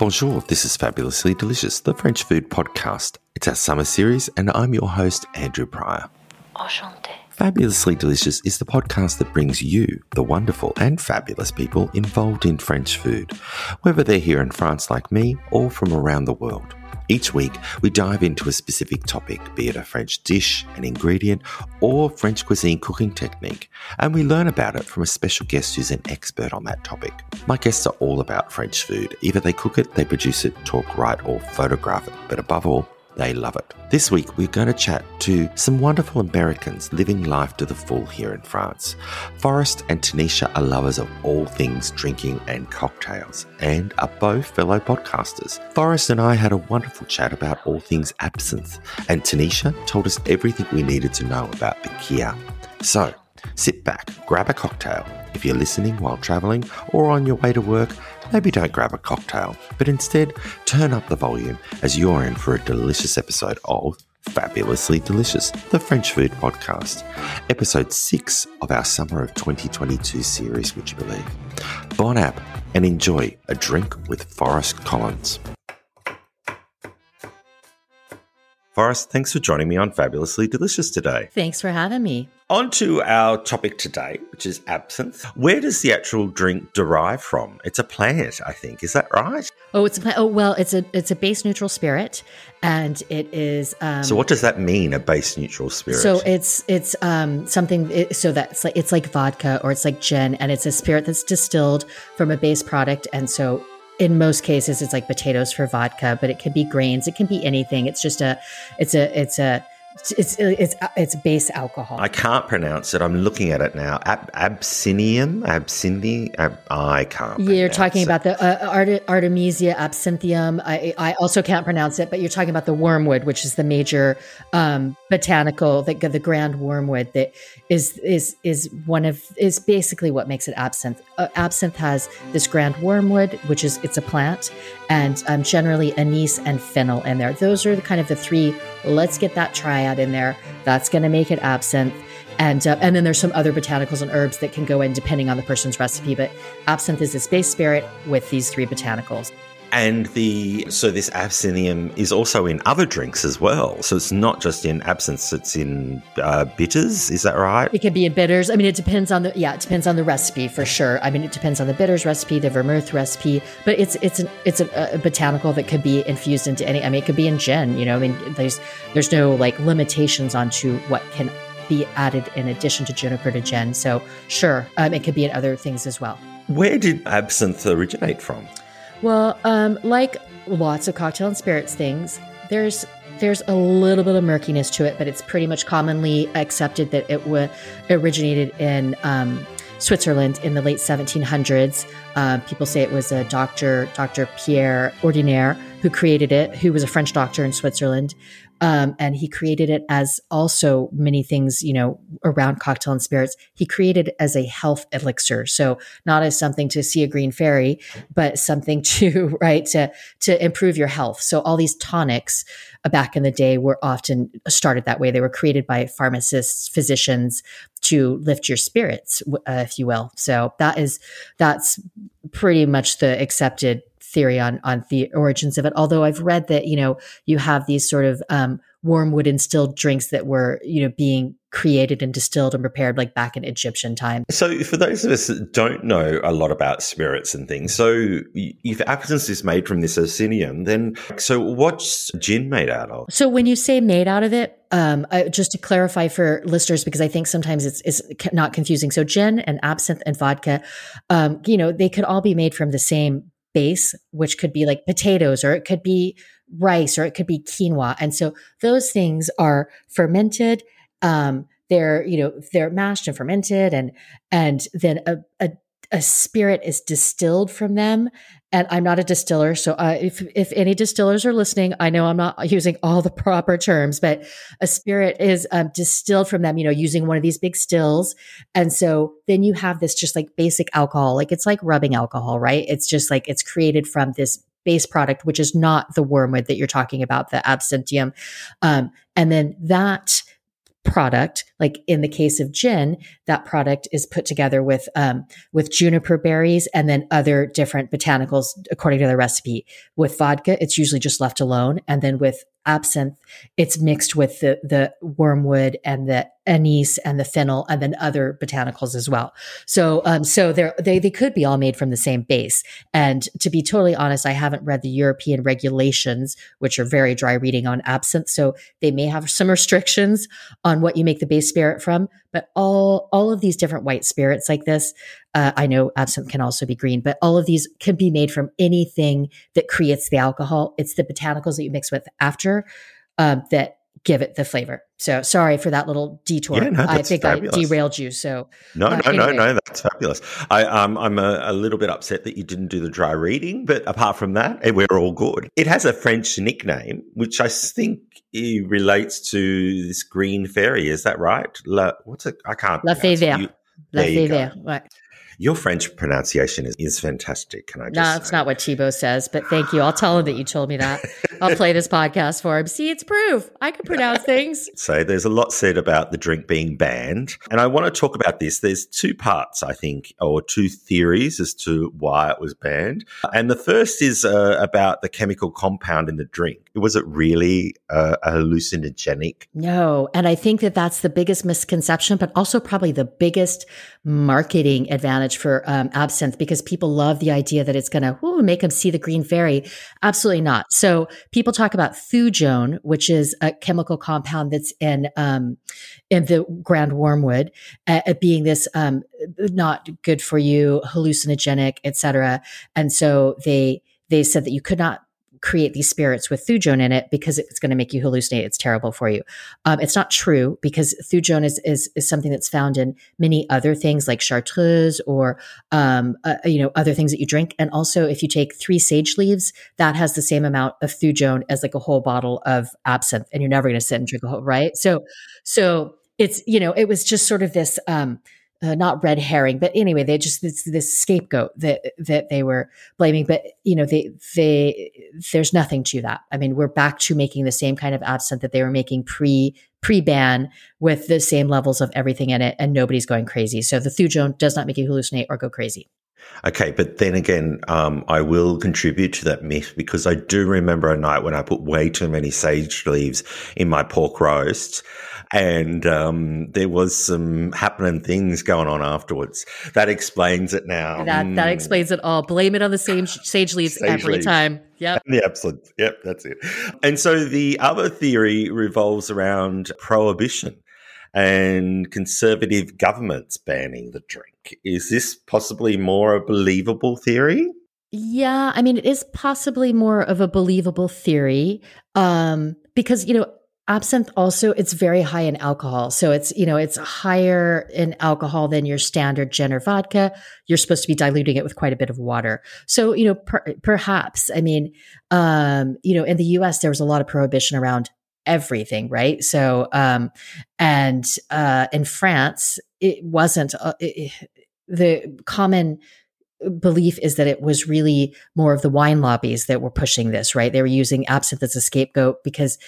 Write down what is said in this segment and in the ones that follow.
Bonjour, this is Fabulously Delicious, the French food podcast. It's our summer series, and I'm your host, Andrew Prior. Enchanté. Fabulously Delicious is the podcast that brings you, the wonderful and fabulous people involved in French food, whether they're here in France like me or from around the world. Each week, we dive into a specific topic, be it a French dish, an ingredient, or French cuisine cooking technique, and we learn about it from a special guest who's an expert on that topic. My guests are all about French food. Either they cook it, they produce it, talk, write, or photograph it, but above all, they love it. This week, we're going to chat to some wonderful Americans living life to the full here in France. Forest and Tanisha are lovers of all things drinking and cocktails and are both fellow podcasters. Forest and I had a wonderful chat about all things absinthe, and Tanisha told us everything we needed to know about the Kir. So, sit back, grab a cocktail. If you're listening while traveling or on your way to work, maybe don't grab a cocktail, but instead turn up the volume as you're in for a delicious episode of Fabulously Delicious, the French Food Podcast, episode 6 of our Summer of 2022 series, would you believe? Bon app and enjoy a drink with Forest Collins. Forest, thanks for joining me on Fabulously Delicious today. Thanks for having me. On to our topic today, which is absinthe. Where does the actual drink derive from? It's a plant, I think. Is that right? Oh, it's a plant. oh well, it's a it's a base neutral spirit, and it is. Um, So, what does that mean, a base neutral spirit? So it's it's um something it, so that's like it's like vodka or it's like gin, and it's a spirit that's distilled from a base product, and so in most cases it's like potatoes for vodka, but it can be grains, it can be anything. It's just a it's a it's a it's it's it's base alcohol. I can't pronounce it. I'm looking at it now. Ab- absinium, absinthe. Ab- I can't. You're talking it. about the uh, Arte- Artemisia absinthium. I, I also can't pronounce it, but you're talking about the wormwood, which is the major um, botanical, the, the grand wormwood that is is is one of is basically what makes it absinthe. Uh, absinthe has this grand wormwood, which is it's a plant, and um, generally anise and fennel in there. Those are the kind of the three. Let's get that triad in there. That's going to make it absinthe. And, uh, and then there's some other botanicals and herbs that can go in depending on the person's recipe. But absinthe is this base spirit with these three botanicals. And the so this absinthium is also in other drinks as well. So it's not just in absinthe; it's in uh, bitters. Is that right? It can be in bitters. I mean, it depends on the yeah, it depends on the recipe for sure. I mean, it depends on the bitters recipe, the vermouth recipe, but it's it's an it's a, a botanical that could be infused into any. I mean, it could be in gin. You know, I mean, there's there's no like limitations onto what can be added in addition to juniper to gin. So sure, um, it could be in other things as well. Where did absinthe originate from? Well, um, like lots of cocktail and spirits things, there's there's a little bit of murkiness to it, but it's pretty much commonly accepted that it wa- originated in um, Switzerland in the late 1700s. Um, people say it was a doctor, Dr. Pierre Ordinaire, who created it, who was a French doctor in Switzerland. Um, and he created it as also many things, you know, around cocktail and spirits. He created it as a health elixir. So not as something to see a green fairy, but something to, right, to, to improve your health. So all these tonics uh, back in the day were often started that way. They were created by pharmacists, physicians to lift your spirits, uh, if you will. So that is, that's pretty much the accepted theory on on the origins of it. Although I've read that you know you have these sort of um, wormwood instilled drinks that were you know being created and distilled and prepared like back in Egyptian time. So, for those of us that don't know a lot about spirits and things, so if absinthe is made from this osinium, then so what's gin made out of? So when you say made out of it, um, I, just to clarify for listeners, because I think sometimes it's, it's not confusing. So gin and absinthe and vodka, um, you know, they could all be made from the same base, which could be like potatoes or it could be rice or it could be quinoa. And so those things are fermented. Um, they're, you know, they're mashed and fermented and, and then a, a, a spirit is distilled from them. And I'm not a distiller. So uh, if, if any distillers are listening, I know I'm not using all the proper terms, but a spirit is um, distilled from them, you know, using one of these big stills. And so then you have this just like basic alcohol, like it's like rubbing alcohol, right? It's just like it's created from this base product, which is not the wormwood that you're talking about, the absinthium. Um, and then that product Like in the case of gin, that product is put together with um, with juniper berries and then other different botanicals according to the recipe. With vodka, it's usually just left alone, and then with absinthe, it's mixed with the the wormwood and the anise and the fennel and then other botanicals as well. So um so they they they could be all made from the same base. And to be totally honest, I haven't read the European regulations, which are very dry reading on absinthe. So they may have some restrictions on what you make the base spirit from. But all all of these different white spirits like this, uh, I know absinthe can also be green, but all of these can be made from anything that creates the alcohol. It's the botanicals that you mix with after um, that give it the flavor. So sorry for that little detour. Yeah, no, I think fabulous. I derailed you. So no, uh, no, anyway. no, no, that's fabulous. I, um, I'm a, a, little bit upset that you didn't do the dry reading, but apart from that, eh, we're all good. It has a French nickname, which I think relates to this green fairy. Is that right? La, what's it? I can't. La Fée Verte. La Fée Verte. Right. Your French pronunciation is, is fantastic. Can I just? No, that's say? not what Thibaut says, but thank you. I'll tell him that you told me that. I'll play this podcast for him. See, it's proof. I can pronounce things. So there's a lot said about the drink being banned. And I want to talk about this. There's two parts, I think, or two theories as to why it was banned. And the first is uh, about the chemical compound in the drink. Was it really uh, a hallucinogenic? No. And I think that that's the biggest misconception, but also probably the biggest marketing advantage for um, absinthe because people love the idea that it's going to make them see the green fairy. Absolutely not. So people talk about thujone, which is a chemical compound that's in um, in the grand wormwood, uh, being this um, not good for you, hallucinogenic, etc. And so they they said that you could not create these spirits with thujone in it because it's going to make you hallucinate. It's terrible for you. Um, it's not true because thujone is, is, is something that's found in many other things like chartreuse or um, uh, you know other things that you drink. And also, if you take three sage leaves, that has the same amount of thujone as like a whole bottle of absinthe, and you're never going to sit and drink a whole right. So, so it's you know it was just sort of this. Um, uh, not red herring, but anyway, they just this, this scapegoat that that they were blaming. But you know, they they there's nothing to that. I mean, we're back to making the same kind of absinthe that they were making pre pre ban with the same levels of everything in it, and nobody's going crazy. So the thujone does not make you hallucinate or go crazy. Okay, but then again, um, I will contribute to that myth because I do remember a night when I put way too many sage leaves in my pork roast and um, there was some happening things going on afterwards. That explains it now. That that explains it all. Blame it on the same sage leaves sage every leaves. time. Yep. The absolute. Yep, that's it. And so the other theory revolves around prohibition and conservative governments banning the drink. Is this possibly more a believable theory? Yeah, I mean, it is possibly more of a believable theory um, because, you know, absinthe also it's very high in alcohol so it's you know it's higher in alcohol than your standard gin or vodka you're supposed to be diluting it with quite a bit of water so you know per, perhaps i mean um you know in the us there was a lot of prohibition around everything right so um and uh in france it wasn't uh, it, the common belief is that it was really more of the wine lobbies that were pushing this, right? They were using absinthe as a scapegoat because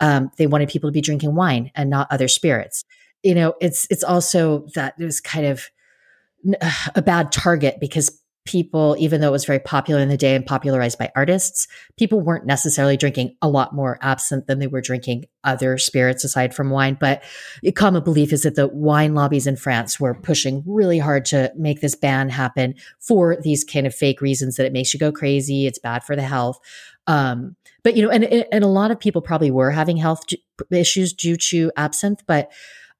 um, they wanted people to be drinking wine and not other spirits. You know, it's it's also that it was kind of a bad target because people, even though it was very popular in the day and popularized by artists, people weren't necessarily drinking a lot more absinthe than they were drinking other spirits aside from wine. But a common belief is that the wine lobbies in France were pushing really hard to make this ban happen for these kind of fake reasons that it makes you go crazy, it's bad for the health. Um, but you know, and and a lot of people probably were having health issues due to absinthe, but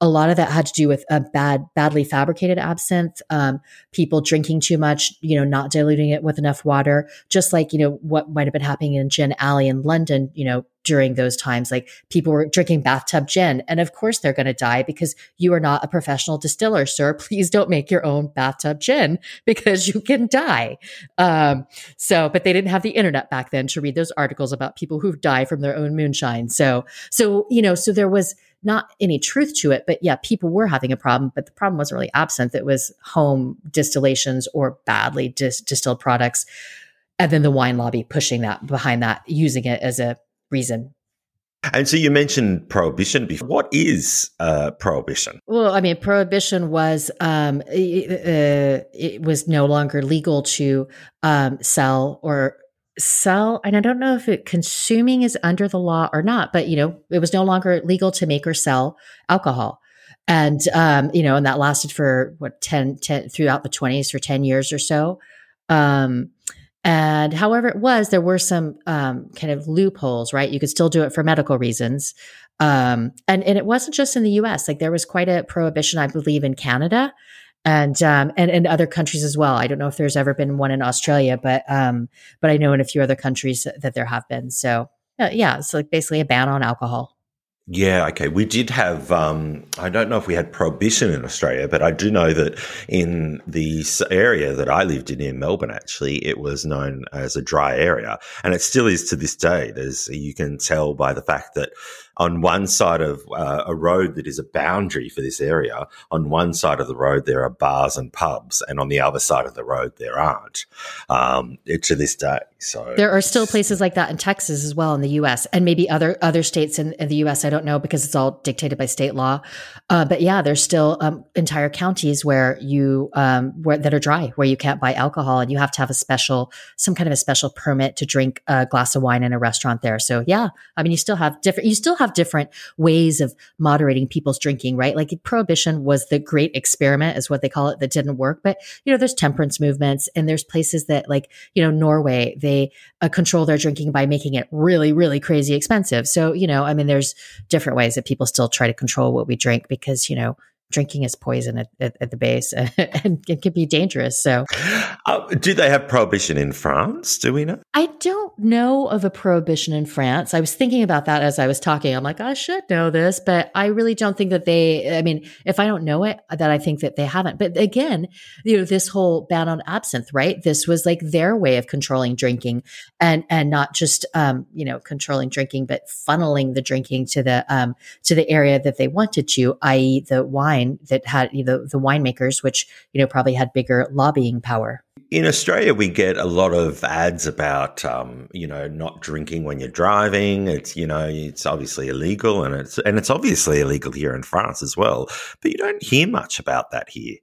a lot of that had to do with a bad, badly fabricated absinthe, um, people drinking too much, you know, not diluting it with enough water, just like, you know, what might have been happening in Gin Alley in London, you know, during those times. Like people were drinking bathtub gin. And of course they're going to die because you are not a professional distiller, sir. Please don't make your own bathtub gin because you can die. Um, so, but they didn't have the internet back then to read those articles about people who die from their own moonshine. So, so, you know, so there was, not any truth to it, but yeah, people were having a problem, but the problem wasn't really absinthe. It was home distillations or badly dis- distilled products. And then the wine lobby pushing that behind that, using it as a reason. And so you mentioned prohibition before. What is uh, prohibition? Well, I mean, prohibition was um, it, uh, it was no longer legal to um, sell or sell and i don't know if it consuming is under the law or not but you know it was no longer legal to make or sell alcohol. And um you know and that lasted for what 10, 10 throughout the 20s for 10 years or so. Um and however it was there were some um kind of loopholes right? You could still do it for medical reasons. Um and and it wasn't just in the us like there was quite a prohibition i believe in canada and um and in other countries as well. I don't know if there's ever been one in Australia, but um but I know in a few other countries that there have been. So uh, yeah, it's like basically a ban on alcohol. Yeah, okay. We did have, um, I don't know if we had prohibition in Australia, but I do know that in the area that I lived in, in Melbourne, actually, it was known as a dry area. And it still is to this day. There's, you can tell by the fact that on one side of uh, a road that is a boundary for this area, on one side of the road there are bars and pubs, and on the other side of the road there aren't. Um, to this day, so there are still places like that in Texas as well in the U.S. and maybe other other states in, in the U.S. I don't know because it's all dictated by state law. Uh, but yeah, there's still um, entire counties where you um, where that are dry, where you can't buy alcohol, and you have to have a special some kind of a special permit to drink a glass of wine in a restaurant there. So yeah, I mean, you still have different. You still have different ways of moderating people's drinking, right? Like prohibition was the great experiment, is what they call it, that didn't work. But you know, there's temperance movements, and there's places that like you know Norway they they uh, control their drinking by making it really, really crazy expensive. So, you know, I mean, there's different ways that people still try to control what we drink because, you know, drinking is poison at, at, at the base and it can be dangerous. So, uh, do they have prohibition in France? Do we know? I don't know of a prohibition in France. I was thinking about that as I was talking. I'm like, I should know this, but I really don't think that they, I mean, if I don't know it, that I think that they haven't. But again, you know, this whole ban on absinthe, right? This was like their way of controlling drinking and, and not just, um, you know, controlling drinking, but funneling the drinking to the, um, to the area that they wanted to, i.e. the wine wine that had you know, the winemakers, which you know probably had bigger lobbying power. In Australia, we get a lot of ads about, um, you know, not drinking when you're driving. It's, you know, it's obviously illegal, and it's and it's obviously illegal here in France as well. But you don't hear much about that here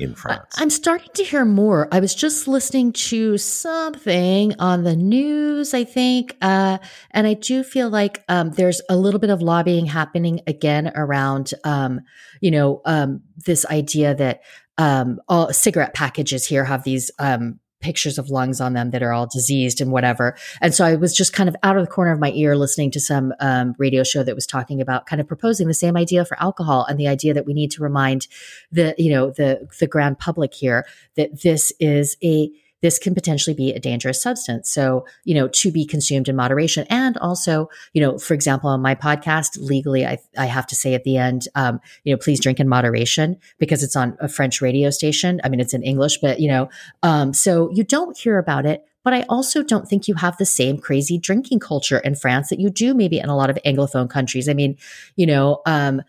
in France. I'm starting to hear more. I was just listening to something on the news, I think, uh, and I do feel like um, there's a little bit of lobbying happening again around, um, you know, um, this idea that um, all cigarette packages here have these um, pictures of lungs on them that are all diseased and whatever. And so I was just kind of out of the corner of my ear listening to some um, radio show that was talking about kind of proposing the same idea for alcohol and the idea that we need to remind the, you know, the, the grand public here that this is a, this can potentially be a dangerous substance. So, you know, to be consumed in moderation. And also, you know, for example, on my podcast, legally, I, I have to say at the end, um, you know, please drink in moderation because it's on a French radio station. I mean, it's in English, but, you know, um, so you don't hear about it. But I also don't think you have the same crazy drinking culture in France that you do maybe in a lot of Anglophone countries. I mean, you know, um,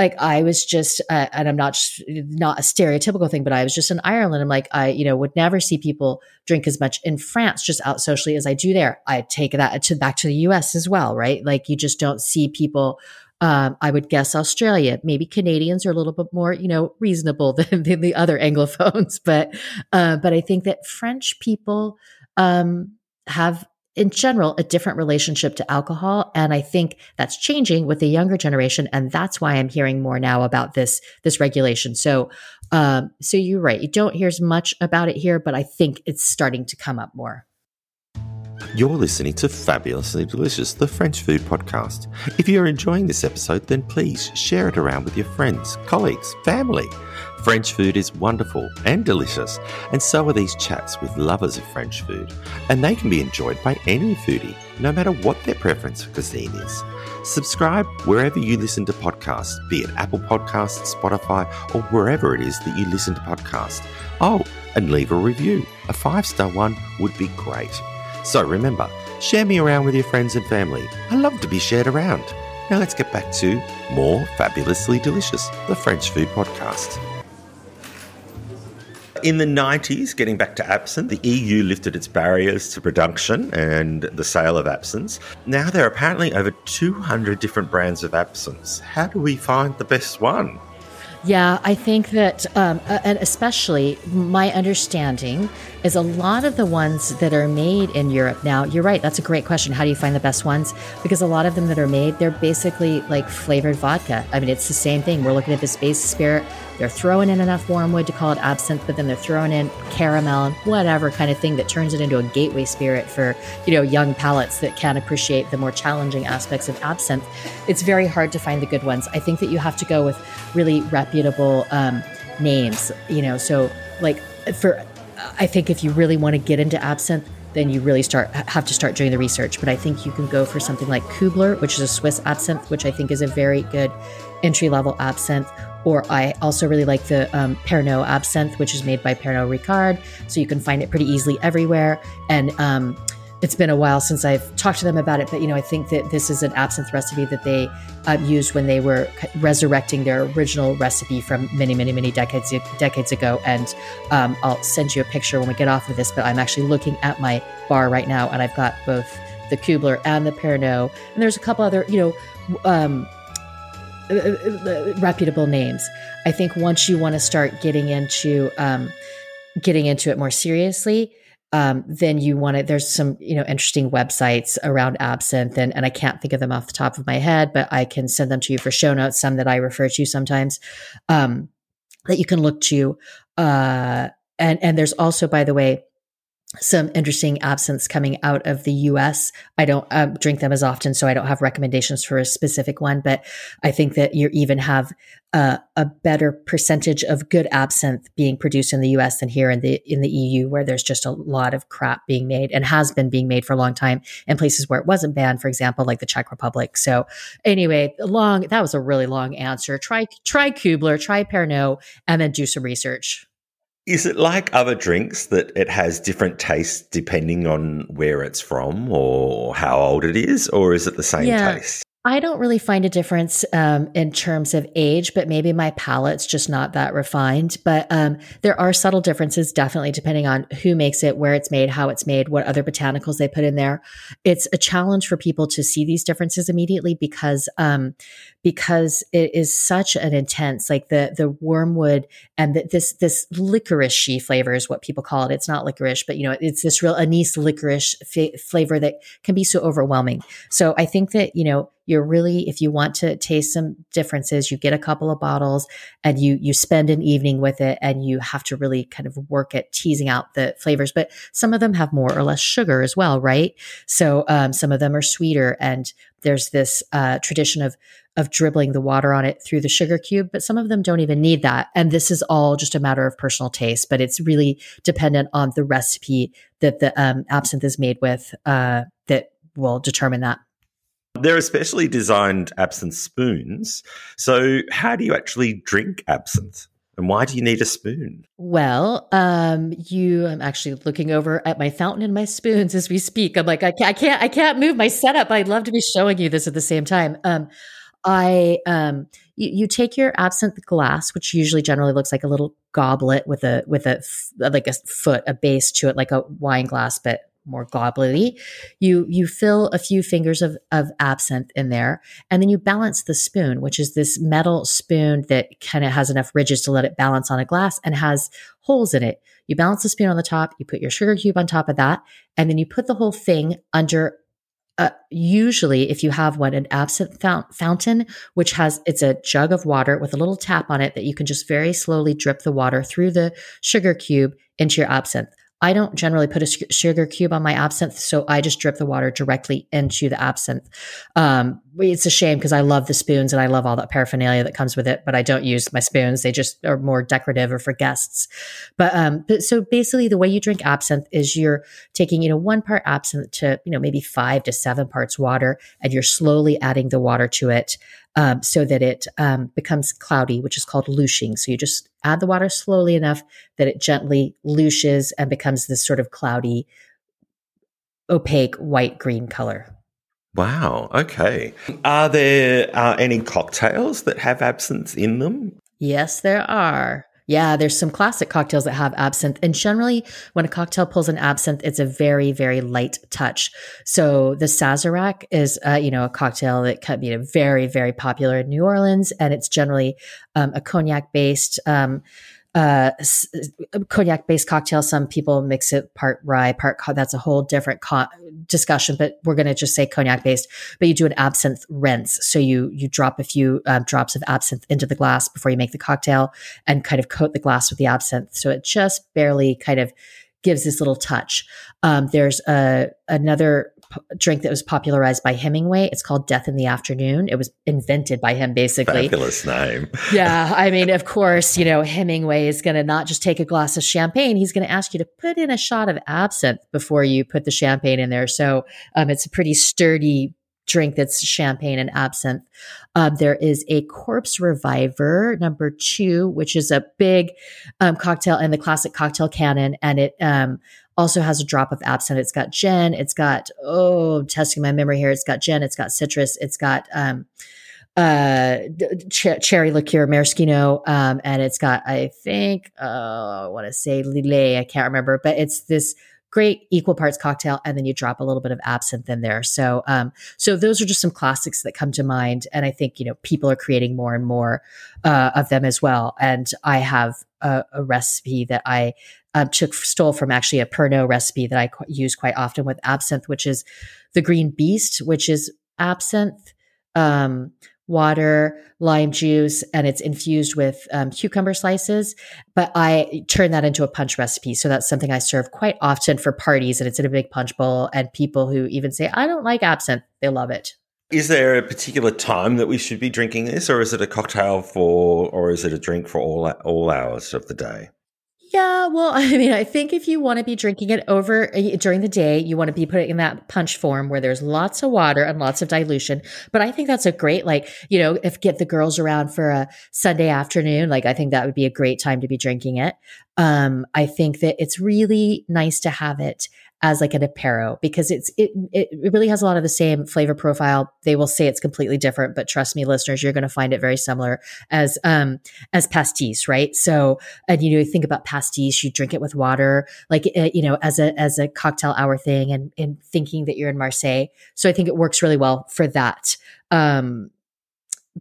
like I was just, uh, and I'm not not a stereotypical thing, but I was just in Ireland. I'm like, I you know would never see people drink as much in France just out socially as I do there. I take that to back to the U.S. as well, right? Like you just don't see people. Um, I would guess Australia, maybe Canadians are a little bit more, you know, reasonable than, than the other Anglophones, but uh, but I think that French people um, have in general a different relationship to alcohol. And i think that's changing with the younger generation. And that's why i'm hearing more now about this this regulation. So um so you're right. You don't hear as much about it here but i think it's starting to come up more. You're listening to Fabulously Delicious, the French food podcast. If you're enjoying this episode, then please share it around with your friends, colleagues, family. French food is wonderful and delicious, and so are these chats with lovers of French food. And they can be enjoyed by any foodie, no matter what their preference for cuisine is. Subscribe wherever you listen to podcasts, be it Apple Podcasts, Spotify, or wherever it is that you listen to podcasts. Oh, and leave a review. A five star one would be great. So remember, share me around with your friends and family. I love to be shared around. Now let's get back to more fabulously delicious, the French food podcast. In the 90s, getting back to absinthe, the EU lifted its barriers to production and the sale of absinthe. Now there are apparently over 200 different brands of absinthe. How do we find the best one? Yeah, I think that, um, and especially my understanding is a lot of the ones that are made in Europe now. You're right. That's a great question. How do you find the best ones? Because a lot of them that are made, they're basically like flavored vodka. I mean, it's the same thing. We're looking at this base spirit. They're throwing in enough wormwood to call it absinthe, but then they're throwing in caramel and whatever kind of thing that turns it into a gateway spirit for you know young palates that can appreciate the more challenging aspects of absinthe. It's very hard to find the good ones. I think that you have to go with really reputable um, names. You know, so like for I think if you really want to get into absinthe, then you really start have to start doing the research. But I think you can go for something like Kubler, which is a Swiss absinthe, which I think is a very good entry level absinthe, or I also really like the um, Pernod absinthe, which is made by Pernod Ricard. So you can find it pretty easily everywhere. And um, it's been a while since I've talked to them about it, but you know, I think that this is an absinthe recipe that they uh, used when they were resurrecting their original recipe from many, many, many decades decades ago. And um, I'll send you a picture when we get off of this. But I'm actually looking at my bar right now, and I've got both the Kubler and the Pernod, and there's a couple other, you know. Um, reputable names. I think once you want to start getting into um, getting into it more seriously, um, then you want to. There's some you know interesting websites around absinthe, and and I can't think of them off the top of my head, but I can send them to you for show notes. Some that I refer to sometimes um, that you can look to. Uh, and and there's also, by the way, some interesting absinthes coming out of the US. I don't uh, drink them as often, so I don't have recommendations for a specific one, but I think that you even have a better percentage of good absinthe being produced in the US than here in the in the EU, where there's just a lot of crap being made and has been being made for a long time in places where it wasn't banned, for example, like the Czech Republic. So anyway, long that was a really long answer. Try try Kubler, try Pernod, and then do some research. Is it like other drinks that it has different tastes depending on where it's from or how old it is, or is it the same yeah. taste? I don't really find a difference um, in terms of age, but maybe my palate's just not that refined. But um, there are subtle differences, definitely, depending on who makes it, where it's made, how it's made, what other botanicals they put in there. It's a challenge for people to see these differences immediately because um, because it is such an intense, like the the wormwood and the, this this licorice flavor is what people call it. It's not licorice, but you know, it's this real anise licorice f- flavor that can be so overwhelming. So I think that you know you're really if you want to taste some differences you get a couple of bottles and you you spend an evening with it and you have to really kind of work at teasing out the flavors but some of them have more or less sugar as well right so um, some of them are sweeter and there's this uh, tradition of of dribbling the water on it through the sugar cube, but some of them don't even need that. And this is all just a matter of personal taste, but it's really dependent on the recipe that the um, absinthe is made with uh, that will determine that. They're especially designed absinthe spoons. So, how do you actually drink absinthe? And why do you need a spoon? Well, um, you. I'm actually looking over at my fountain and my spoons as we speak. I'm like, I can't, I can't, I can't move my setup. I'd love to be showing you this at the same time. Um, I, um, you, you take your absinthe glass, which usually generally looks like a little goblet with a with a like a foot, a base to it, like a wine glass, but more gobblety. You you fill a few fingers of, of absinthe in there, and then you balance the spoon, which is this metal spoon that kind of has enough ridges to let it balance on a glass and has holes in it. You balance the spoon on the top, you put your sugar cube on top of that, and then you put the whole thing under uh, usually if you have one an absinthe fount- fountain which has it's a jug of water with a little tap on it that you can just very slowly drip the water through the sugar cube into your absinthe I don't generally put a sugar cube on my absinthe, so I just drip the water directly into the absinthe. Um, it's a shame because I love the spoons and I love all that paraphernalia that comes with it, but I don't use my spoons. They just are more decorative or for guests. But, um, but so basically the way you drink absinthe is you're taking, you know, one part absinthe to, you know, maybe five to seven parts water, and you're slowly adding the water to it um, so that it um, becomes cloudy, which is called louching. So you just add the water slowly enough that it gently louches and becomes this sort of cloudy, opaque white green color. Wow. Okay. Are there uh, any cocktails that have absinthe in them? Yes, there are. Yeah, there's some classic cocktails that have absinthe. And generally, when a cocktail pulls an absinthe, it's a very, very light touch. So the Sazerac is, uh, you know, a cocktail that can be very, very popular in New Orleans. And it's generally um, a cognac based. Um, uh, cognac based cocktail. Some people mix it part rye, part co- that's a whole different co- discussion. But we're going to just say cognac based. But you do an absinthe rinse, so you you drop a few um, drops of absinthe into the glass before you make the cocktail, and kind of coat the glass with the absinthe, so it just barely kind of gives this little touch. Um, there's a another drink that was popularized by Hemingway. It's called Death in the Afternoon. It was invented by him, basically. Fabulous name. yeah. I mean, of course, you know, Hemingway is going to not just take a glass of champagne. He's going to ask you to put in a shot of absinthe before you put the champagne in there. So um, it's a pretty sturdy drink that's champagne and absinthe. Um, there is a corpse reviver number two, which is a big um, cocktail in the classic cocktail canon, and it um, also has a drop of absinthe. It's got gin. It's got oh, testing my memory here. It's got gin. It's got citrus. It's got um, uh, ch- cherry liqueur maraschino, um, and it's got I think uh, I want to say lillet. I can't remember, but it's this great equal parts cocktail and then you drop a little bit of absinthe in there so um so those are just some classics that come to mind and i think you know people are creating more and more uh, of them as well and i have a, a recipe that i um, took stole from actually a pernod recipe that i qu- use quite often with absinthe which is the green beast which is absinthe um water, lime juice, and it's infused with um, cucumber slices. But I turn that into a punch recipe. So that's something I serve quite often for parties, and it's in a big punch bowl. And people who even say, I don't like absinthe, they love it. Is there a particular time that we should be drinking this, or is it a cocktail for, or is it a drink for all all hours of the day? Yeah, well, I mean, I think if you want to be drinking it over uh, during the day, you want to be putting in that punch form where there's lots of water and lots of dilution. But I think that's a great, like, you know, if get the girls around for a Sunday afternoon, like, I think that would be a great time to be drinking it. Um, I think that it's really nice to have it as like an apero because it's it it really has a lot of the same flavor profile. They will say it's completely different, but trust me, listeners, you're going to find it very similar as um as pastis, right? So, and you know, think about pastis, you drink it with water, like uh, you know, as a as a cocktail hour thing, and and thinking that you're in Marseille. So I think it works really well for that. Um,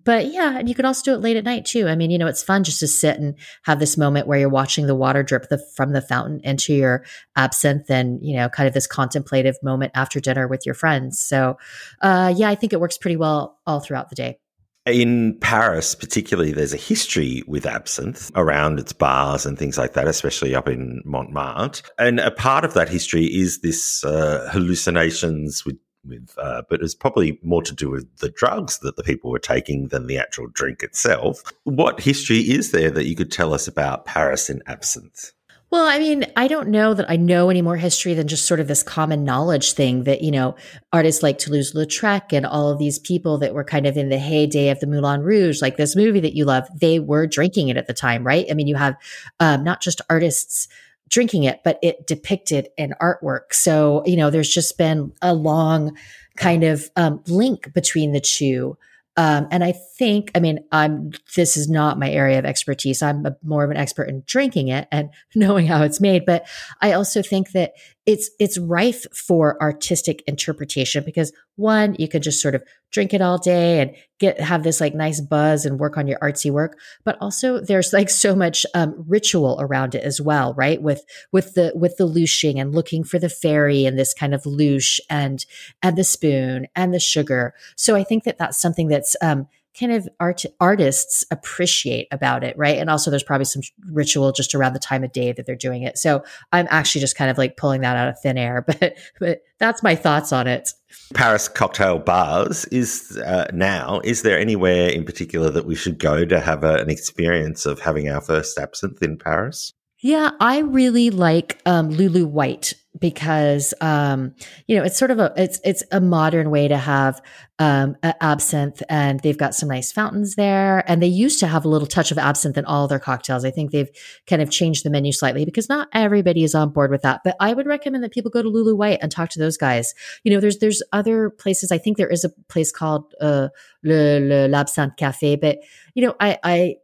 but yeah, and you can also do it late at night too. I mean, you know, it's fun just to sit and have this moment where you're watching the water drip the, from the fountain into your absinthe and, you know, kind of this contemplative moment after dinner with your friends. So, uh, yeah, I think it works pretty well all throughout the day. In Paris, particularly, there's a history with absinthe around its bars and things like that, especially up in Montmartre. And a part of that history is this uh, hallucinations with with, uh, but it's probably more to do with the drugs that the people were taking than the actual drink itself. What history is there that you could tell us about Paris in absinthe? Well, I mean, I don't know that I know any more history than just sort of this common knowledge thing that, you know, artists like Toulouse Lautrec and all of these people that were kind of in the heyday of the Moulin Rouge, like this movie that you love, they were drinking it at the time, right? I mean, you have um, not just artists drinking it, but it depicted in artwork. So, you know, there's just been a long kind of um, link between the two. Um, and I think, I mean, I'm, this is not my area of expertise. I'm a, more of an expert in drinking it and knowing how it's made. But I also think that it's, it's rife for artistic interpretation because one, you can just sort of drink it all day and get, have this like nice buzz and work on your artsy work. But also there's like so much, um, ritual around it as well, right? With, with the, with the louching and looking for the fairy and this kind of louche and, and the spoon and the sugar. So I think that that's something that's, um, kind of art artists appreciate about it, right? And also there's probably some ritual just around the time of day that they're doing it. So I'm actually just kind of like pulling that out of thin air, but but that's my thoughts on it. Paris cocktail bars is uh, now. Is there anywhere in particular that we should go to have a, an experience of having our first absinthe in Paris? Yeah, I really like um, Lulu White because um, you know it's sort of a it's it's a modern way to have um, absinthe, and they've got some nice fountains there. And they used to have a little touch of absinthe in all their cocktails. I think they've kind of changed the menu slightly because not everybody is on board with that. But I would recommend that people go to Lulu White and talk to those guys. You know, there's there's other places. I think there is a place called uh, Le, Le L'Absinthe Cafe, but you know, I I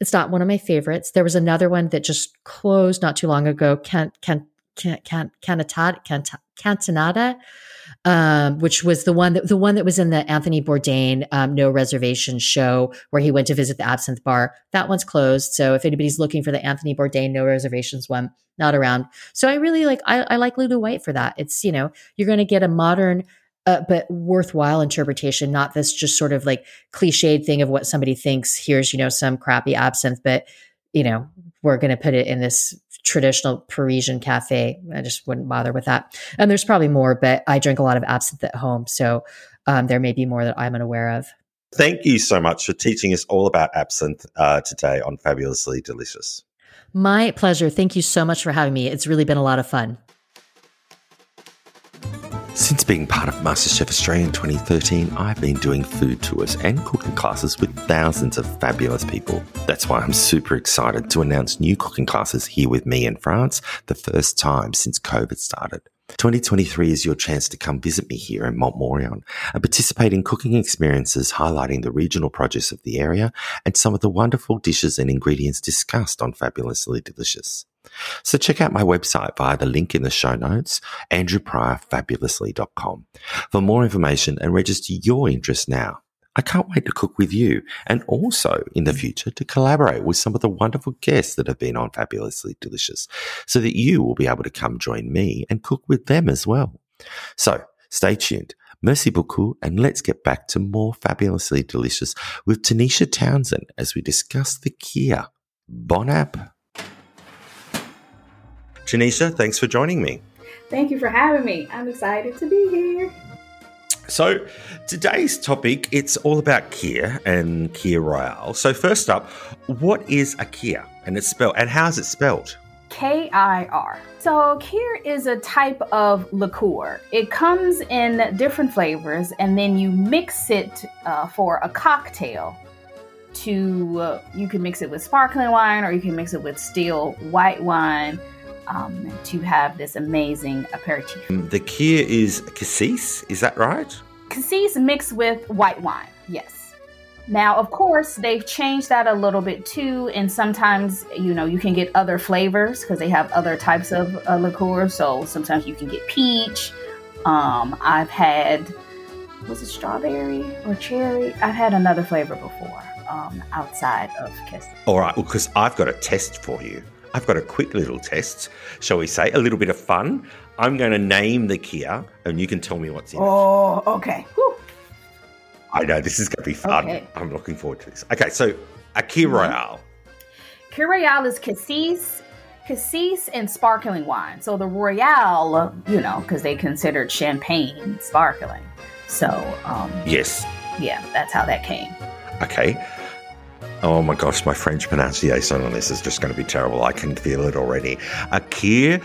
It's not one of my favorites. There was another one that just closed not too long ago. Can can can can Cantonada, um, which was the one that the one that was in the Anthony Bourdain um, No Reservation show where he went to visit the Absinthe Bar. That one's closed. So if anybody's looking for the Anthony Bourdain No Reservations one, not around. So I really like I, I like Lulu White for that. It's you know you're going to get a modern. Uh, but worthwhile interpretation, not this just sort of like cliched thing of what somebody thinks. Here's, you know, some crappy absinthe, but you know, we're going to put it in this traditional Parisian cafe. I just wouldn't bother with that. And there's probably more, but I drink a lot of absinthe at home. So um, there may be more that I'm unaware of. Thank you so much for teaching us all about absinthe uh, today on Fabulously Delicious. My pleasure. Thank you so much for having me. It's really been a lot of fun. Since being part of MasterChef Australia in 2013, I've been doing food tours and cooking classes with thousands of fabulous people. That's why I'm super excited to announce new cooking classes here with me in France the first time since COVID started. 2023 is your chance to come visit me here in Montmorillon and participate in cooking experiences highlighting the regional produce of the area and some of the wonderful dishes and ingredients discussed on Fabulously Delicious. So check out my website via the link in the show notes, andrewpriorfabulously.com for more information and register your interest now. I can't wait to cook with you and also in the future to collaborate with some of the wonderful guests that have been on Fabulously Delicious so that you will be able to come join me and cook with them as well. So stay tuned. Merci beaucoup. And let's get back to more Fabulously Delicious with Tanisha Townsend as we discuss the Kir. Bon app. Tanisha, thanks for joining me. Thank you for having me. I'm excited to be here. So today's topic, it's all about Kir and Kir Royale. So first up, what is a Kir? And it's spelled and how is it spelled? K I R. So Kir is a type of liqueur. It comes in different flavors, and then you mix it uh, for a cocktail. To uh, you can mix it with sparkling wine, or you can mix it with still white wine um, to have this amazing aperitif. Um, the Kir is cassis, is that right? Cassis mixed with white wine, yes. Now, of course, they've changed that a little bit too, and sometimes you know you can get other flavors because they have other types of uh, liqueur. So sometimes you can get peach. Um, I've had was it strawberry or cherry? I've had another flavor before um, outside of Cassis. All right, well, because I've got a test for you. I've got a quick little test, shall we say, a little bit of fun. I'm going to name the Kir, and you can tell me what's in oh, it. Oh, okay. Whew. I know this is going to be fun. Okay. I'm looking forward to this. Okay, so a Kir mm-hmm. Royale. Kir Royale is cassis, cassis, and sparkling wine. So the Royale, you know, because they considered champagne sparkling. So um, yes, yeah, that's how that came. Okay. Oh my gosh, my French pronunciation on this is just going to be terrible. I can feel it already. Akir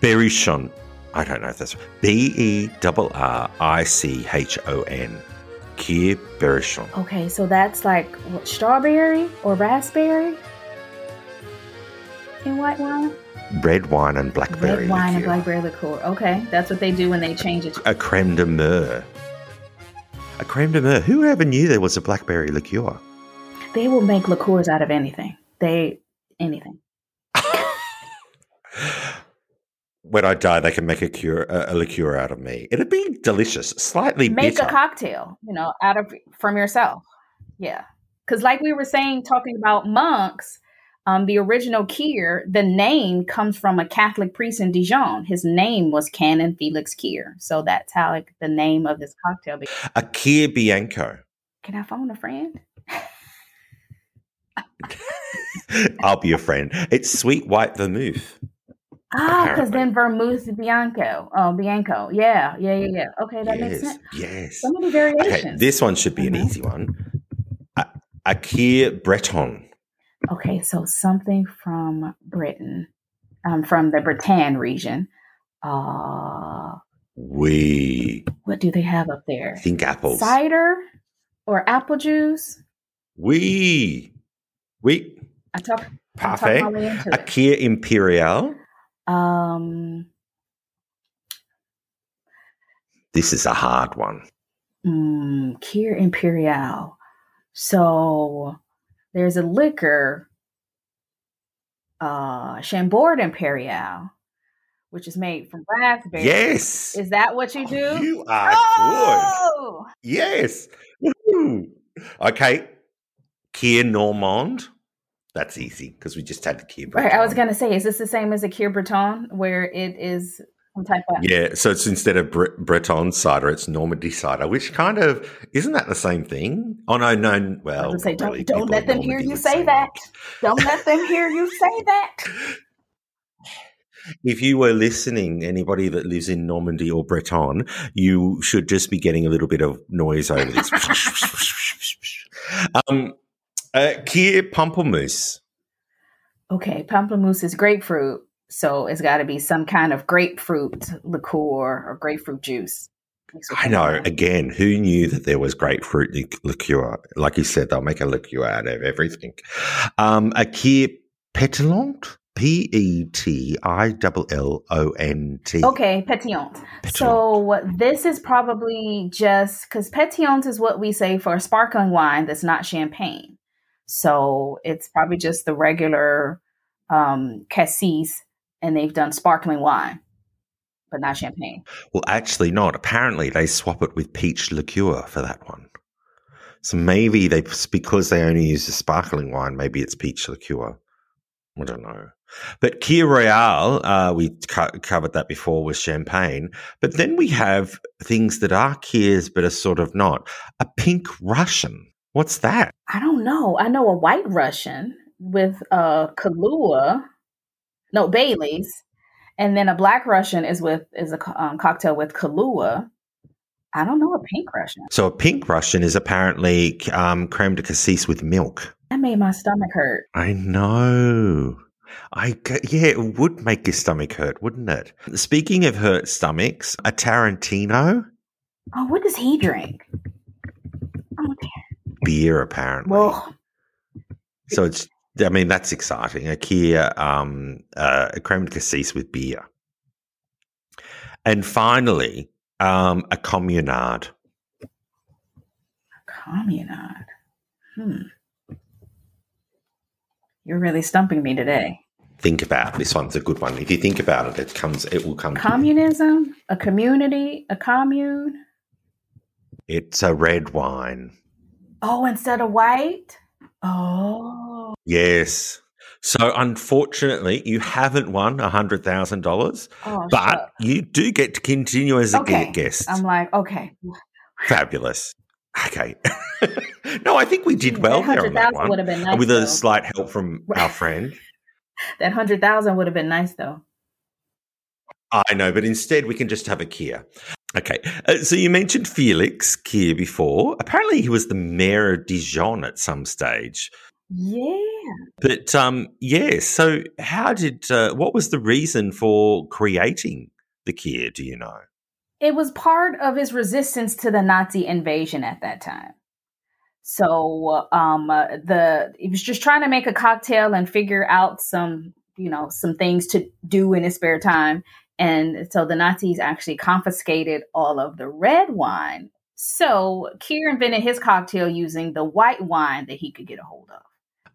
Berrichon. I don't know if that's B E R R I C H O N. Kir Berrichon. Okay, so that's like what, strawberry or raspberry in white wine? Red wine and blackberry. Red wine liqueur. and blackberry liqueur. Okay, that's what they do when they change it. A crème de mûre. A crème de mûre. Who ever knew there was a blackberry liqueur? They will make liqueurs out of anything. They anything. when I die, they can make a cure a, liqueur out of me. It'd be delicious, slightly make bitter. a cocktail, you know, out of from yourself. Yeah, because like we were saying, talking about monks, um, the original Kir, the name comes from a Catholic priest in Dijon. His name was Canon Felix Kir, so that's how like, the name of this cocktail. Became. A Kir Bianco. Can I phone a friend? I'll be your friend. It's sweet white vermouth. Ah, because then vermouth bianco. Oh, bianco. Yeah, yeah, yeah, yeah. Okay, that yes, makes sense. Yes. So many variations. Okay, this one should be an mm-hmm. easy one. A, Akir Breton. Okay, so something from Britain, um, from the Bretagne region. Uh, we. What do they have up there? Think apples. Cider or apple juice? We. We. I talk. Parfait. a Kir Imperial. Um, this is a hard one. Mm, Kir Imperial. So there's a liquor, uh, Chambord Imperial, which is made from raspberries. Yes. Is that what you do? You are oh! good. Yes. Woo. Okay. Kir Normand. That's easy because we just had the Kir. Right, I was gonna say, is this the same as a Kir Breton, where it is some type of Yeah, so it's instead of Bre- Breton cider, it's Normandy cider, which kind of isn't that the same thing? Oh no, no. Well, say, don't, really. don't let them hear you would say that. Don't let them hear you say that. If you were listening, anybody that lives in Normandy or Breton, you should just be getting a little bit of noise over this. um, uh, Kir Pamplemousse. Okay, pamplemousse is grapefruit, so it's got to be some kind of grapefruit liqueur or grapefruit juice. I know. Again, who knew that there was grapefruit li- liqueur? Like you said, they'll make a liqueur out of everything. Um, a Kir Petillant. P E T I L L O N T. Okay, pétillante. So this is probably just because pétillante is what we say for a sparkling wine that's not champagne. So it's probably just the regular um, cassis, and they've done sparkling wine, but not champagne. Well, actually, not. Apparently, they swap it with peach liqueur for that one. So maybe they, because they only use the sparkling wine, maybe it's peach liqueur. I don't know. But Kir Royale, uh, we co- covered that before with champagne. But then we have things that are Kirs but are sort of not. A pink Russian. What's that? I don't know. I know a white Russian with uh, Kahlua, no Bailey's, and then a black Russian is with is a um, cocktail with Kahlua. I don't know a pink Russian. So a pink Russian is apparently um, creme de cassis with milk. That made my stomach hurt. I know. I yeah, it would make your stomach hurt, wouldn't it? Speaking of hurt stomachs, a Tarantino Oh, what does he drink? Oh, beer apparently. well, so it's I mean that's exciting. A Kir um uh, a creme de cassis with beer. And finally, um a communard. A communard. Hmm. You're really stumping me today. Think about this one's a good one. If you think about it, it comes it will come. Communism, a community, a commune. It's a red wine. Oh, instead of white. Oh, Yes. So unfortunately, you haven't won a hundred thousand dollars, oh, but shucks. you do get to continue as a Okay. guest. I'm like, okay, Fabulous. Okay. no, I think we did well that there on that one, would have been nice. with though. a slight help from our friend. that hundred thousand would have been nice though. I know, but instead we can just have a Kir. Okay, uh, so you mentioned Felix Kir before. Apparently, he was the mayor of Dijon at some stage. Yeah. But um, yeah, so how did uh, what was the reason for creating the Kir? Do you know? It was part of his resistance to the Nazi invasion at that time. So um, uh, the he was just trying to make a cocktail and figure out some, you know, some things to do in his spare time. And so the Nazis actually confiscated all of the red wine. So Kir invented his cocktail using the white wine that he could get a hold of.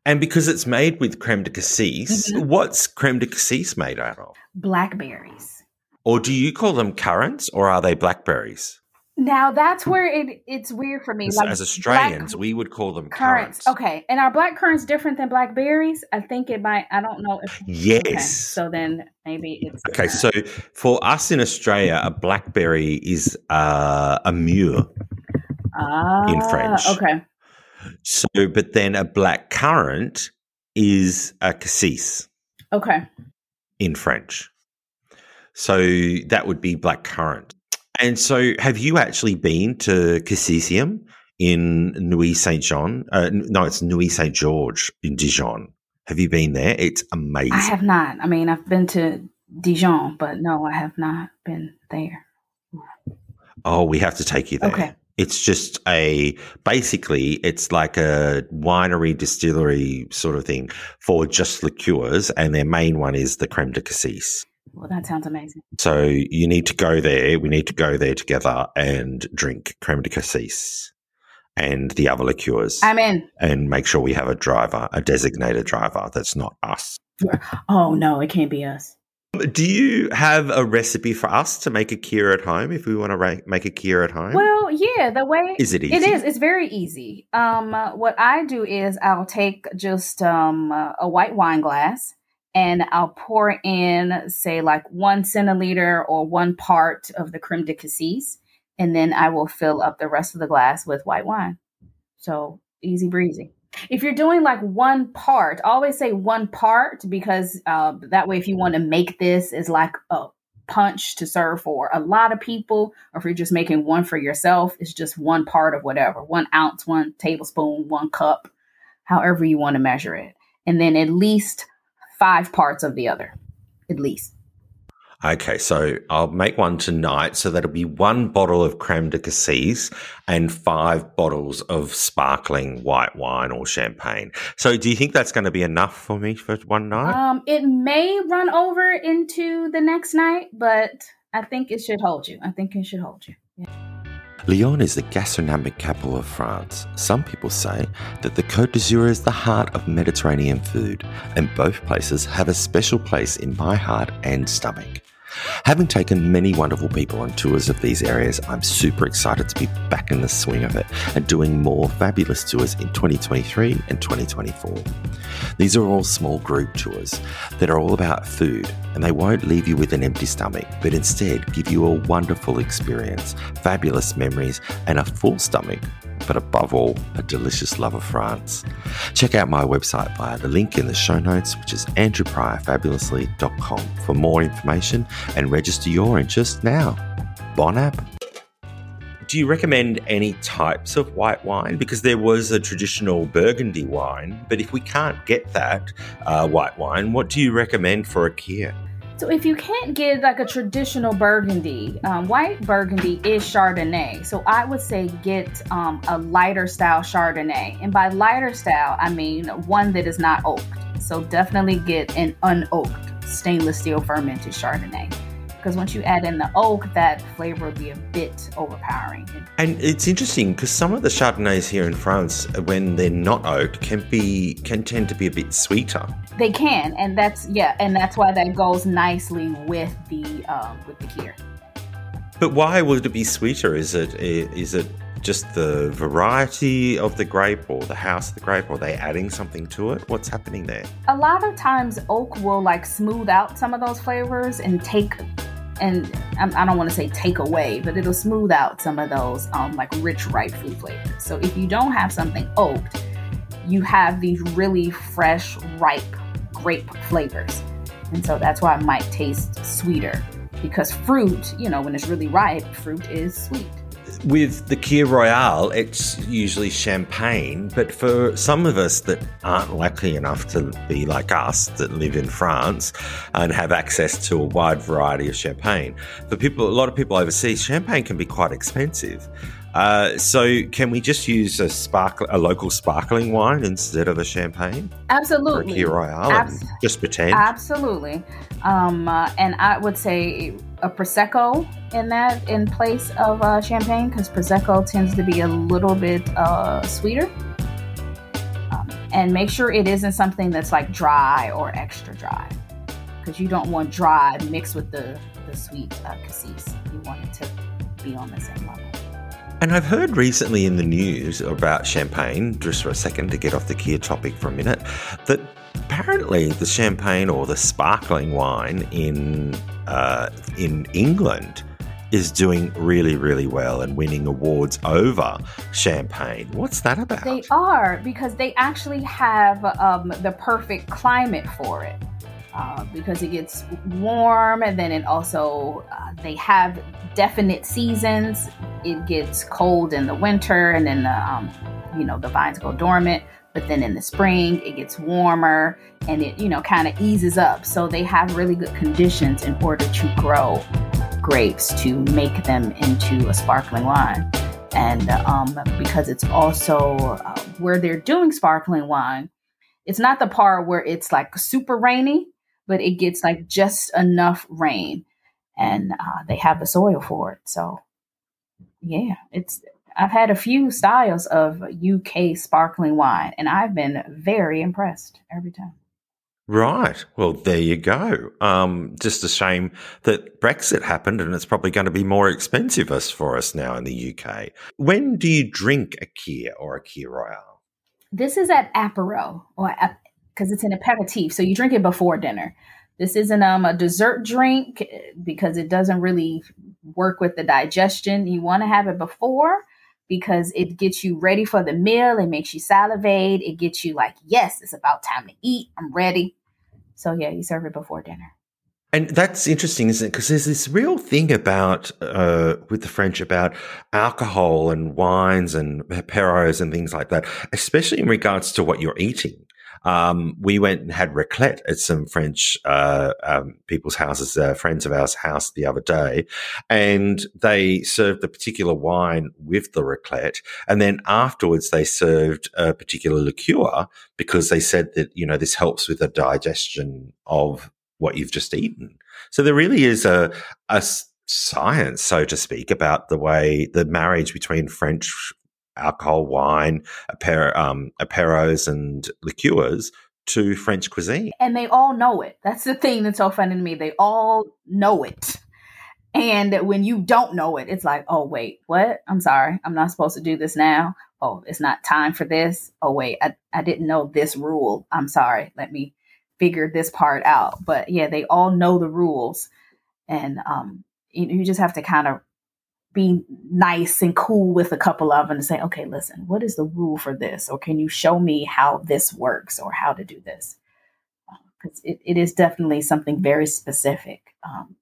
And because it's made with creme de cassis, Mhm. what's creme de cassis made out of? Blackberries. Or do you call them currants, or are they blackberries? Now that's where it it's weird for me. As, Like as black- Australians, we would call them currants. currants. Okay, and are black currants different than blackberries? I think it might. I don't know. If, Yes. Okay, so then maybe it's Okay, different. so for us in Australia, a blackberry is uh, a mûre ah, in French. Okay. So, but then a black currant is a cassis Okay. in French. So that would be black currant. And so, have you actually been to Cassisium in Nuit Saint Jean? Uh, no, it's Nuit Saint George in Dijon. Have you been there? It's amazing. I have not. I mean, I've been to Dijon, but no, I have not been there. oh, we have to take you there. Okay. It's just a basically it's like a winery distillery sort of thing for just liqueurs, and their main one is the creme de cassis. Well, that sounds amazing. So you need to go there. We need to go there together and drink creme de cassis. and the other liqueurs. I'm in. And make sure we have a driver, a designated driver that's not us. Oh, no, it can't be us. Do you have a recipe for us to make a kir at home if we want to ra- make a kir at home? Well, yeah, the way is it easy? It is. It's very easy. Um, what I do is I'll take just um, a white wine glass and I'll pour in, say, like one centiliter or one part of the creme de cassis, and then I will fill up the rest of the glass with white wine. So easy breezy if you're doing like one part, always say one part because uh, that way, if you want to make this as like a punch to serve for a lot of people, or if you're just making one for yourself, it's just one part of whatever one ounce, one tablespoon, one cup, however you want to measure it. And then at least five parts of the other, at least. Okay, so I'll make one tonight. So that'll be one bottle of creme de cassis and five bottles of sparkling white wine or champagne. So do you think that's going to be enough for me for one night? Um, it may run over into the next night, but I think it should hold you. I think it should hold you. Yeah. Lyon is the gastronomic capital of France. Some people say that the Côte d'Azur is the heart of Mediterranean food, and both places have a special place in my heart and stomach. Having taken many wonderful people on tours of these areas, I'm super excited to be back in the swing of it and doing more fabulous tours in 2023 and 2024. These are all small group tours that are all about food and they won't leave you with an empty stomach, but instead give you a wonderful experience, fabulous memories, and a full stomach but above all, a delicious love of France. Check out my website via the link in the show notes, which is andrewpriorfabulously.com for more information and register your interest now. Bon app. Do you recommend any types of white wine? Because there was a traditional Burgundy wine, but if we can't get that uh, white wine, what do you recommend for a kir? So if you can't get like a traditional Burgundy, um, white Burgundy is Chardonnay. So I would say get um, a lighter style Chardonnay, and by lighter style I mean one that is not oaked. So definitely get an unoaked stainless steel fermented Chardonnay because once you add in the oak, that flavor will be a bit overpowering. And it's interesting because some of the Chardonnays here in France, when they're not oaked, can be can tend to be a bit sweeter. They can, and that's yeah, and that's why that goes nicely with the uh, with the kir. But why would it be sweeter? Is it is it just the variety of the grape or the house of the grape or are they adding something to it what's happening there a lot of times oak will like smooth out some of those flavors and take and I don't want to say take away, but it'll smooth out some of those um, like rich, ripe fruit flavors. So if you don't have something oaked, you have these really fresh, ripe grape flavors. And so that's why it might taste sweeter because fruit, you know, when it's really ripe, fruit is sweet with the Kir Royale, it's usually champagne, but for some of us that aren't lucky enough to be like us that live in France and have access to a wide variety of champagne, for people, a lot of people overseas, champagne can be quite expensive. Uh, so, can we just use a sparkle, a local sparkling wine instead of a champagne? Absolutely. Or a Royale, Abs- just pretend. Absolutely. Um, uh, and I would say a prosecco in that in place of uh, champagne because prosecco tends to be a little bit uh, sweeter. Um, and make sure it isn't something that's like dry or extra dry because you don't want dry mixed with the the sweet uh, cassis. You want it to be on the same level. And I've heard recently in the news about champagne, just for a second to get off the kir topic for a minute, that apparently the champagne or the sparkling wine in uh, in England is doing really, really well and winning awards over champagne. What's that about? They are because they actually have um, the perfect climate for it. Uh, because it gets warm and then it also uh, they have definite seasons. It gets cold in the winter and then the um, you know the vines go dormant. But then in the spring it gets warmer and it you know kind of eases up. So they have really good conditions in order to grow grapes to make them into a sparkling wine. And um, because it's also uh, where they're doing sparkling wine it's not the part where it's like super rainy but it gets like just enough rain and uh, they have the soil for it. So, yeah, it's I've had a few styles of UK sparkling wine, and I've been very impressed every time. Right. Well, there you go. Um, just a shame that Brexit happened and it's probably going to be more expensive for us now in the UK. When do you drink a Kir or a Kir Royale? This is at apero or because it's an aperitif. So you drink it before dinner. This isn't um, a dessert drink eh, because it doesn't really work with the digestion. You want to have it before because it gets you ready for the meal. It makes you salivate. It gets you like, yes, it's about time to eat. I'm ready. So yeah, you serve it before dinner. And that's interesting, isn't it? Because there's this real thing about uh, with the French about alcohol and wines and aperos and things like that, especially in regards to what you're eating. Um, we went and had raclette at some French uh, um, people's houses, uh, friends of ours' house the other day, and they served a particular wine with the raclette, and then afterwards they served a particular liqueur because they said that you know this helps with the digestion of what you've just eaten. So there really is a a science, so to speak, about the way the marriage between French alcohol, wine, um, aperos, and liqueurs to French cuisine. And they all know it. That's the thing that's so funny to me. They all know it. And when you don't know it, it's like, oh, wait, what? I'm sorry. I'm not supposed to do this now. Oh, it's not time for this. Oh, wait, I, I didn't know this rule. I'm sorry. Let me figure this part out. But yeah, they all know the rules. And um, you, you just have to kind of be nice and cool with a couple of them and say, okay, listen, what is the rule for this? Or can you show me how this works or how to do this? Because uh, it, it is definitely something very specific um,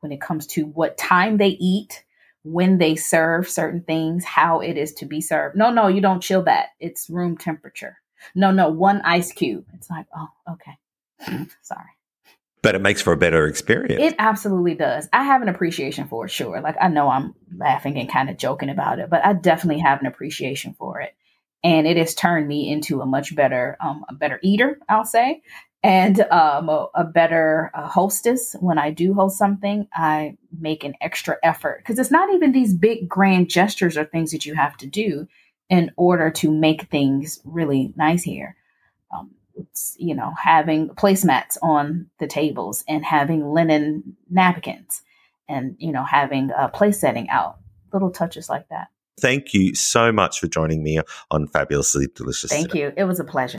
when it comes to what time they eat, when they serve certain things, how it is to be served. No, no, you don't chill that. It's room temperature. No, no, one ice cube. It's like, oh, okay. Sorry but it makes for a better experience. It absolutely does. I have an appreciation for it, sure. Like I know I'm laughing and kind of joking about it, but I definitely have an appreciation for it. And it has turned me into a much better, um, a better eater, I'll say, and um, a, a, better uh, hostess. When I do host something, I make an extra effort because it's not even these big grand gestures or things that you have to do in order to make things really nice here. You know, having placemats on the tables and having linen napkins and, you know, having a place setting out, little touches like that. Thank you so much for joining me on Fabulously Delicious. Thank today. you. It was a pleasure.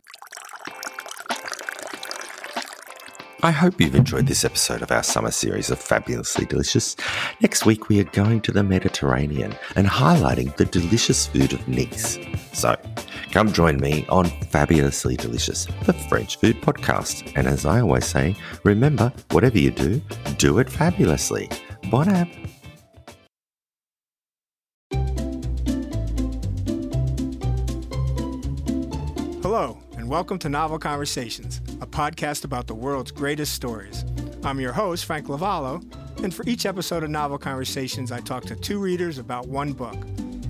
I hope you've enjoyed this episode of our summer series of Fabulously Delicious. Next week, we are going to the Mediterranean and highlighting the delicious food of Nice. So, come join me on Fabulously Delicious, the French food podcast. And as I always say, remember, whatever you do, do it fabulously. Bon app. Hello, and welcome to Novel Conversations a podcast about the world's greatest stories. I'm your host, Frank Lavallo, and for each episode of Novel Conversations, I talk to two readers about one book.